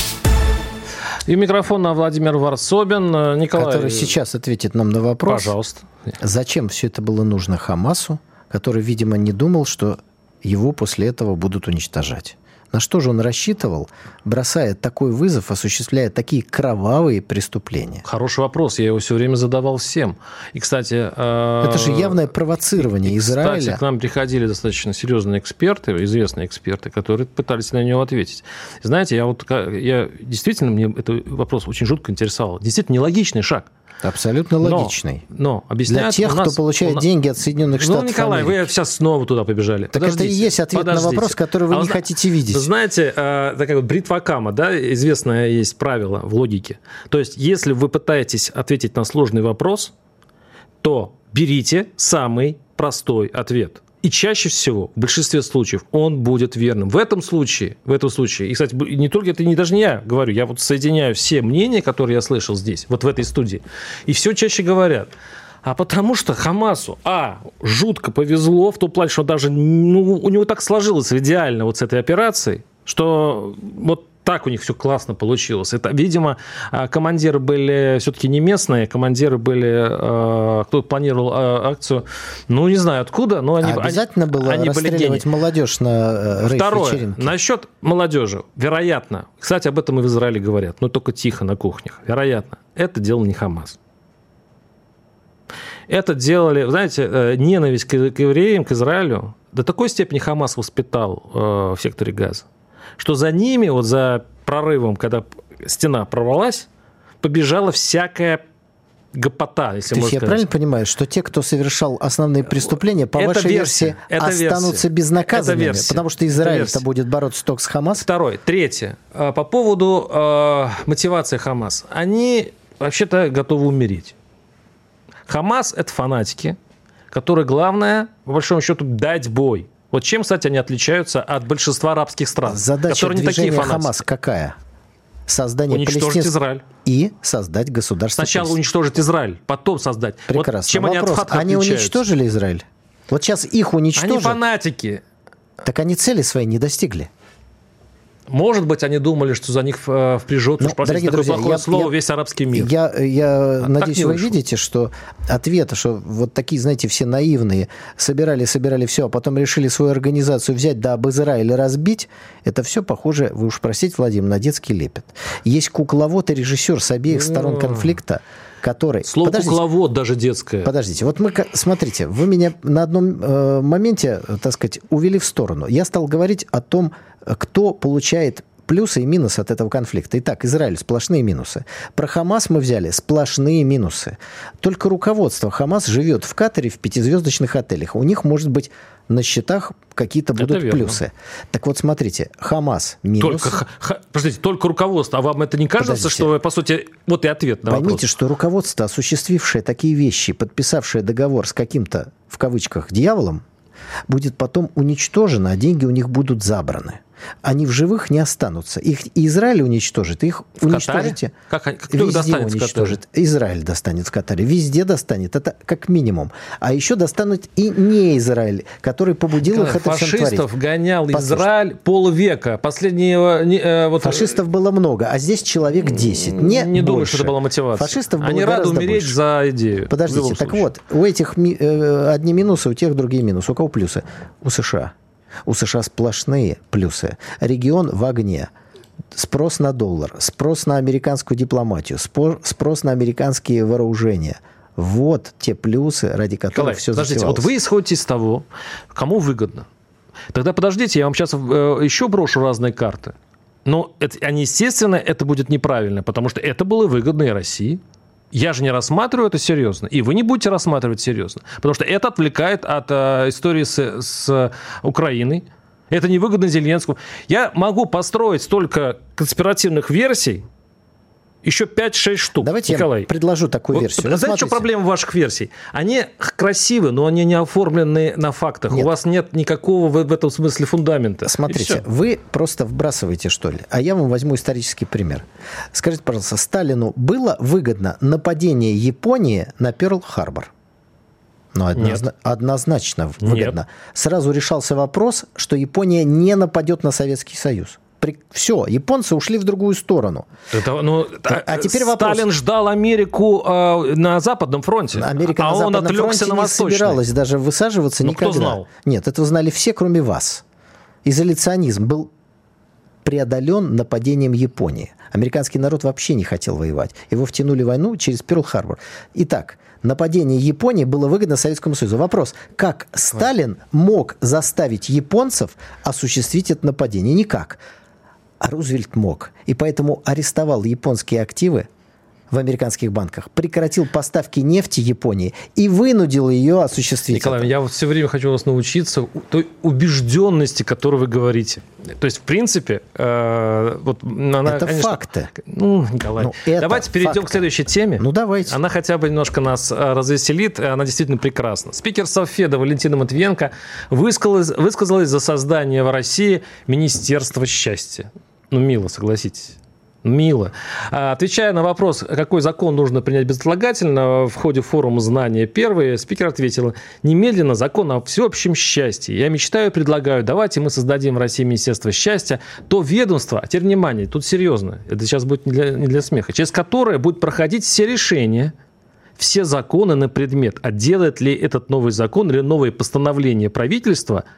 C: и микрофон на Владимир Варсобин. Э, Николай...
D: Который сейчас ответит нам на вопрос.
C: Пожалуйста.
D: Зачем все это было нужно Хамасу, который, видимо, не думал, что его после этого будут уничтожать? На что же он рассчитывал, бросая такой вызов, осуществляя такие кровавые преступления?
C: Хороший вопрос. Я его все время задавал всем. И, кстати...
D: Э, Это же явное провоцирование и, Израиля.
C: Кстати, к нам приходили достаточно серьезные эксперты, известные эксперты, которые пытались на него ответить. Знаете, я вот я действительно мне этот вопрос очень жутко интересовал. Действительно нелогичный шаг.
D: Абсолютно логичный.
C: Но, но объясняют...
D: Для тех,
C: нас,
D: кто получает нас... деньги от Соединенных ну, Штатов
C: Ну, Николай,
D: Америки.
C: вы сейчас снова туда побежали.
D: Так подождите, это и есть ответ подождите. на вопрос, который вы а не вы, хотите видеть.
C: Знаете, э, такая вот бритва Кама, да, известное есть правило в логике. То есть, если вы пытаетесь ответить на сложный вопрос, то берите самый простой ответ. И чаще всего, в большинстве случаев, он будет верным. В этом случае, в этом случае, и, кстати, не только это не даже не я говорю, я вот соединяю все мнения, которые я слышал здесь, вот в этой студии, и все чаще говорят, а потому что Хамасу, а, жутко повезло в том плане, что даже, ну, у него так сложилось идеально вот с этой операцией, что вот так у них все классно получилось. Это, видимо, а, командиры были все-таки не местные, командиры были, а, кто планировал а, акцию, ну, не знаю откуда, но они...
D: обязательно было они расстреливать были молодежь на э, рейв
C: Второе, насчет молодежи. Вероятно, кстати, об этом и в Израиле говорят, но только тихо на кухнях. Вероятно, это делал не Хамас. Это делали, знаете, э, ненависть к евреям, к Израилю до такой степени Хамас воспитал э, в секторе газа что за ними, вот за прорывом, когда стена прорвалась, побежала всякая гопота, если
D: То
C: можно
D: я
C: сказать.
D: правильно понимаю, что те, кто совершал основные преступления, по это вашей версия, версии, это останутся версия. безнаказанными, это потому что Израиль-то будет бороться только с Хамас?
C: Второе. Третье. А, по поводу э, мотивации Хамас. Они вообще-то готовы умереть. Хамас – это фанатики, которые, главное, по большому счету, дать бой. Вот чем, кстати, они отличаются от большинства арабских стран,
D: Задача
C: которые не такие фанатики.
D: Хамас какая? Создание
C: уничтожить
D: Палестин...
C: Израиль.
D: И создать государство
C: Сначала Палестин. уничтожить Израиль, потом создать.
D: Прекрасно. Вот чем Вопрос. они от Они уничтожили Израиль? Вот сейчас их уничтожат. Они
C: фанатики.
D: Так они цели свои не достигли.
C: Может быть, они думали, что за них э, впряжет,
D: ну, уж дорогие такое друзья, плохое
C: я, слово, я, весь арабский мир.
D: Я, я а надеюсь, вы видите, что ответ, что вот такие, знаете, все наивные, собирали, собирали все, а потом решили свою организацию взять, да об Израиле разбить, это все похоже, вы уж простите, Владимир, на детский лепет. Есть кукловод и режиссер с обеих сторон конфликта, который...
C: Слово Подождите. кукловод даже детское.
D: Подождите, вот мы, смотрите, вы меня на одном э, моменте, так сказать, увели в сторону. Я стал говорить о том, кто получает плюсы и минусы от этого конфликта. Итак, Израиль сплошные минусы. Про Хамас мы взяли сплошные минусы. Только руководство Хамас живет в Катаре в пятизвездочных отелях. У них может быть на счетах какие-то будут плюсы. Так вот, смотрите, Хамас минус.
C: Только, х, подождите, только руководство. А вам это не кажется, подождите. что, по сути, вот и ответ на
D: Поймите,
C: вопрос.
D: что руководство, осуществившее такие вещи, подписавшее договор с каким-то, в кавычках, дьяволом, будет потом уничтожено, а деньги у них будут забраны они в живых не останутся. Их Израиль уничтожит, их в уничтожите.
C: Катаре? Как, кто Везде
D: уничтожит. Израиль достанет в Катаре. Везде достанет. Это как минимум. А еще достанут и не Израиль, который побудил Николай, их это
C: Фашистов гонял Послушайте. Израиль полвека. Последнего...
D: Э, вот... Фашистов было много, а здесь человек 10. Не,
C: не думаю, что это была мотивация.
D: Фашистов было
C: Они рады умереть
D: больше.
C: за идею.
D: Подождите, так вот, у этих э, одни минусы, у тех другие минусы. У кого плюсы? У США. У США сплошные плюсы. Регион в огне. Спрос на доллар, спрос на американскую дипломатию, спрос на американские вооружения. Вот те плюсы, ради которых Николай, все
C: подождите, вот вы исходите из того, кому выгодно. Тогда подождите, я вам сейчас э, еще брошу разные карты. Но это, они, естественно, это будет неправильно, потому что это было выгодно и России, я же не рассматриваю это серьезно, и вы не будете рассматривать серьезно, потому что это отвлекает от э, истории с, с Украиной. Это невыгодно Зеленскому. Я могу построить столько конспиративных версий, еще 5-6 штук.
D: Давайте
C: Николай.
D: я предложу такую вот, версию. *laughs*
C: Знаете, что проблема ваших версий? Они красивы, но они не оформлены на фактах. Нет. У вас нет никакого в, в этом смысле фундамента.
D: Смотрите, вы просто вбрасываете, что ли. А я вам возьму исторический пример. Скажите, пожалуйста, Сталину было выгодно нападение Японии на Перл-Харбор? Ну, однозна- однозначно выгодно. Нет. Сразу решался вопрос, что Япония не нападет на Советский Союз все, японцы ушли в другую сторону.
C: Это, ну, а, а теперь вопрос. Сталин ждал Америку э, на Западном фронте,
D: Америка а на он фронте на не собиралась даже высаживаться
C: ну,
D: никогда.
C: Кто знал?
D: Нет, это знали все, кроме вас. Изоляционизм был преодолен нападением Японии. Американский народ вообще не хотел воевать. Его втянули в войну через Перл-Харбор. Итак, нападение Японии было выгодно Советскому Союзу. Вопрос, как Сталин мог заставить японцев осуществить это нападение? Никак. А Рузвельт мог. И поэтому арестовал японские активы в американских банках, прекратил поставки нефти Японии и вынудил ее осуществить.
C: Николай, это. я вот все время хочу вас научиться той убежденности, которую вы говорите. То есть, в принципе, э, вот
D: она, это конечно, факты.
C: Ну, Николай, ну, это давайте перейдем факты. к следующей теме.
D: Ну, давайте.
C: Она хотя бы немножко нас э, развеселит, она действительно прекрасна. Спикер Совфеда Валентина Матвиенко высказалась, высказалась за создание в России Министерства счастья. Ну, мило, согласитесь. Мило. А, отвечая на вопрос, какой закон нужно принять безотлагательно, в ходе форума «Знания первые», спикер ответила, немедленно закон о всеобщем счастье. Я мечтаю и предлагаю, давайте мы создадим в России Министерство счастья, то ведомство, а теперь внимание, тут серьезно, это сейчас будет не для, не для смеха, через которое будет проходить все решения, все законы на предмет, а делает ли этот новый закон или новые постановления правительства –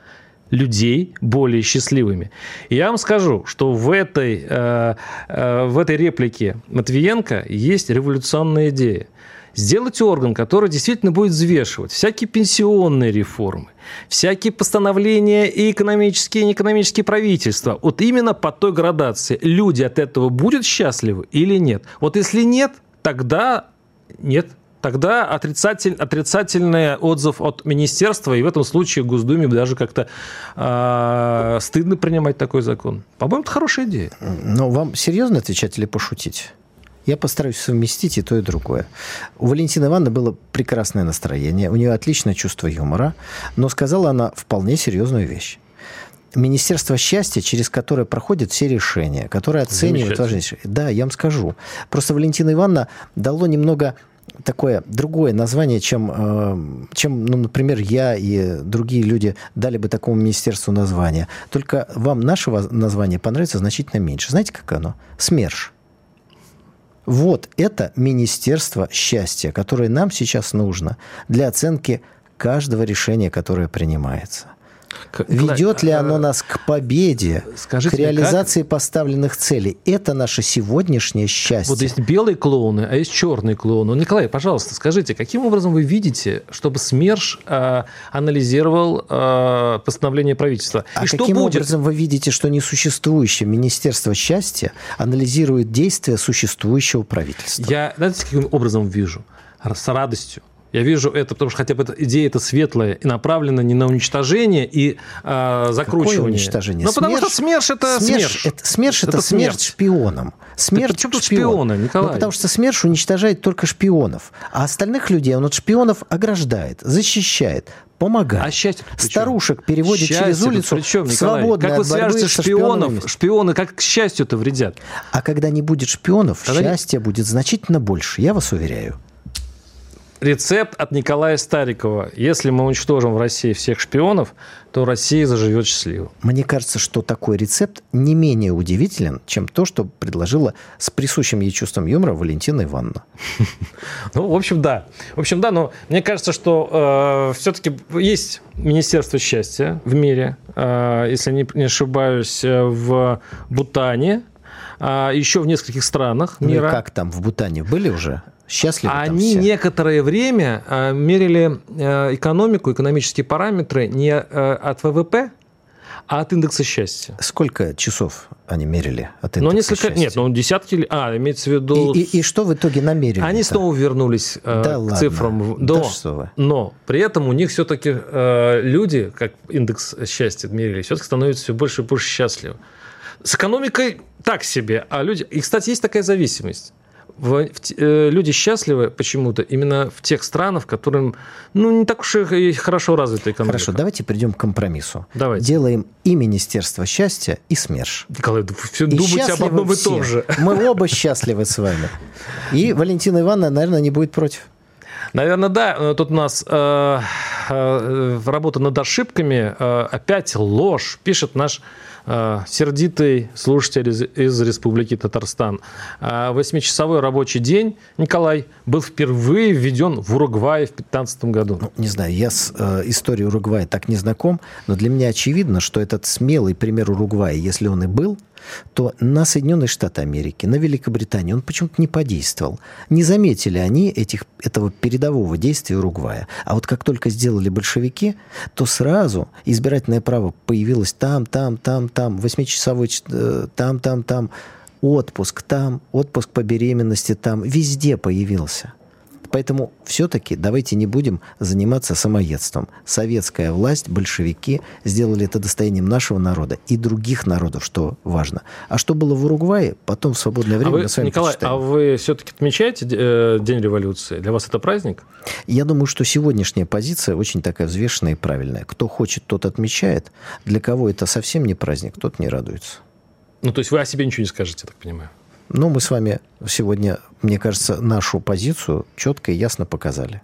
C: людей более счастливыми. И я вам скажу, что в этой, э, э, в этой реплике Матвиенко есть революционная идея. Сделать орган, который действительно будет взвешивать всякие пенсионные реформы, всякие постановления и экономические, и неэкономические правительства. Вот именно по той градации. Люди от этого будут счастливы или нет? Вот если нет, тогда нет тогда отрицатель, отрицательный отзыв от министерства, и в этом случае Госдуме даже как-то э, стыдно принимать такой закон. По-моему, это хорошая идея.
D: Но вам серьезно отвечать или пошутить? Я постараюсь совместить и то, и другое. У Валентины Ивановны было прекрасное настроение, у нее отличное чувство юмора, но сказала она вполне серьезную вещь. Министерство счастья, через которое проходят все решения, которое оценивает важнейшие. Да, я вам скажу. Просто Валентина Ивановна дало немного такое другое название, чем, э, чем ну, например, я и другие люди дали бы такому министерству название. Только вам нашего названия понравится значительно меньше. Знаете, как оно? СМЕРШ. Вот это Министерство счастья, которое нам сейчас нужно для оценки каждого решения, которое принимается. Ведет ли оно нас к победе, Скажите к реализации как... поставленных целей? Это наше сегодняшнее счастье.
C: Вот есть белые клоуны, а есть черные клоуны. Николай, пожалуйста, скажите, каким образом вы видите, чтобы СМЕРШ э, анализировал э, постановление правительства?
D: А И каким что будет? образом вы видите, что несуществующее Министерство счастья анализирует действия существующего правительства?
C: Я, знаете, каким образом вижу? С радостью я вижу это, потому что хотя бы эта идея это светлая и направлена не на уничтожение и э, закручивание. Какое
D: уничтожение?
C: Ну, потому что СМЕРШ это СМЕРШ.
D: Это, СМЕРШ это, это смерть шпионам.
C: Смерть Почему тут шпионы, Николай?
D: Ну, потому что СМЕРШ уничтожает только шпионов, а остальных людей он от шпионов ограждает, защищает, помогает.
C: А счастье
D: Старушек переводит счастье через улицу
C: причем, Николай, как вы свяжете шпионов? Шпионы как к счастью-то вредят.
D: А когда не будет шпионов, Тогда счастья не... будет значительно больше, я вас уверяю.
C: Рецепт от Николая Старикова. Если мы уничтожим в России всех шпионов, то Россия заживет счастливо.
D: Мне кажется, что такой рецепт не менее удивителен, чем то, что предложила с присущим ей чувством юмора Валентина Ивановна. *laughs*
C: Ну, в общем, да. В общем, да, но мне кажется, что э, все-таки есть Министерство счастья в мире, э, если не, ошибаюсь, э, в Бутане, еще в нескольких странах мира.
D: Ну как там, в Бутане были уже? Счастливы
C: Они некоторое время э, мерили э, экономику, экономические параметры не э, от ВВП, а от индекса счастья.
D: Сколько часов они мерили от
C: индекса ну, несколько, счастья? Нет, ну десятки... А, имеется в виду...
D: И, и, и что в итоге намерили?
C: Они снова вернулись э, да к ладно. цифрам. До, да что вы. Но при этом у них все-таки э, люди, как индекс счастья мерили, все-таки становятся все больше и больше счастливы. С экономикой так себе, а люди... И, кстати, есть такая зависимость в, в, э, люди счастливы почему-то именно в тех странах, в которых ну, не так уж и хорошо развита экономика.
D: Хорошо, давайте придем к компромиссу.
C: Давайте.
D: Делаем и Министерство счастья, и СМЕРШ.
C: Николай, все и думаете об одном и том же.
D: Мы оба счастливы с вами. И *laughs* Валентина Ивановна, наверное, не будет против.
C: Наверное, да. Тут у нас э, э, работа над ошибками. Э, опять ложь, пишет наш Э, сердитый слушатель из, из Республики Татарстан. Э, восьмичасовой рабочий день, Николай, был впервые введен в Уругвае в 2015 году.
D: Ну, не знаю, я с э, историей Уругвая так не знаком, но для меня очевидно, что этот смелый пример Уругвая, если он и был, то на Соединенные Штаты Америки, на Великобританию он почему-то не подействовал. Не заметили они этих, этого передового действия Уругвая. А вот как только сделали большевики, то сразу избирательное право появилось там, там, там, там, восьмичасовой э, там, там, там, отпуск там, отпуск по беременности там, везде появился. Поэтому все-таки давайте не будем заниматься самоедством. Советская власть, большевики сделали это достоянием нашего народа и других народов, что важно. А что было в Уругвае, потом в свободное время а
C: вы, мы с вами Николай, почитаем. а вы все-таки отмечаете э, День революции? Для вас это праздник?
D: Я думаю, что сегодняшняя позиция очень такая взвешенная и правильная. Кто хочет, тот отмечает. Для кого это совсем не праздник, тот не радуется.
C: Ну, то есть вы о себе ничего не скажете, я так понимаю?
D: Но мы с вами сегодня, мне кажется, нашу позицию четко и ясно показали.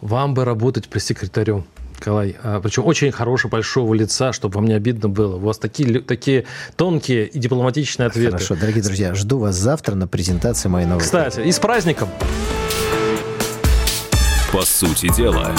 C: Вам бы работать пресс-секретарем. Николай, а, причем очень хорошего, большого лица, чтобы вам не обидно было. У вас такие, такие тонкие и дипломатичные ответы.
D: Хорошо, дорогие друзья, жду вас завтра на презентации моей новой
C: Кстати, и с праздником!
B: По сути дела,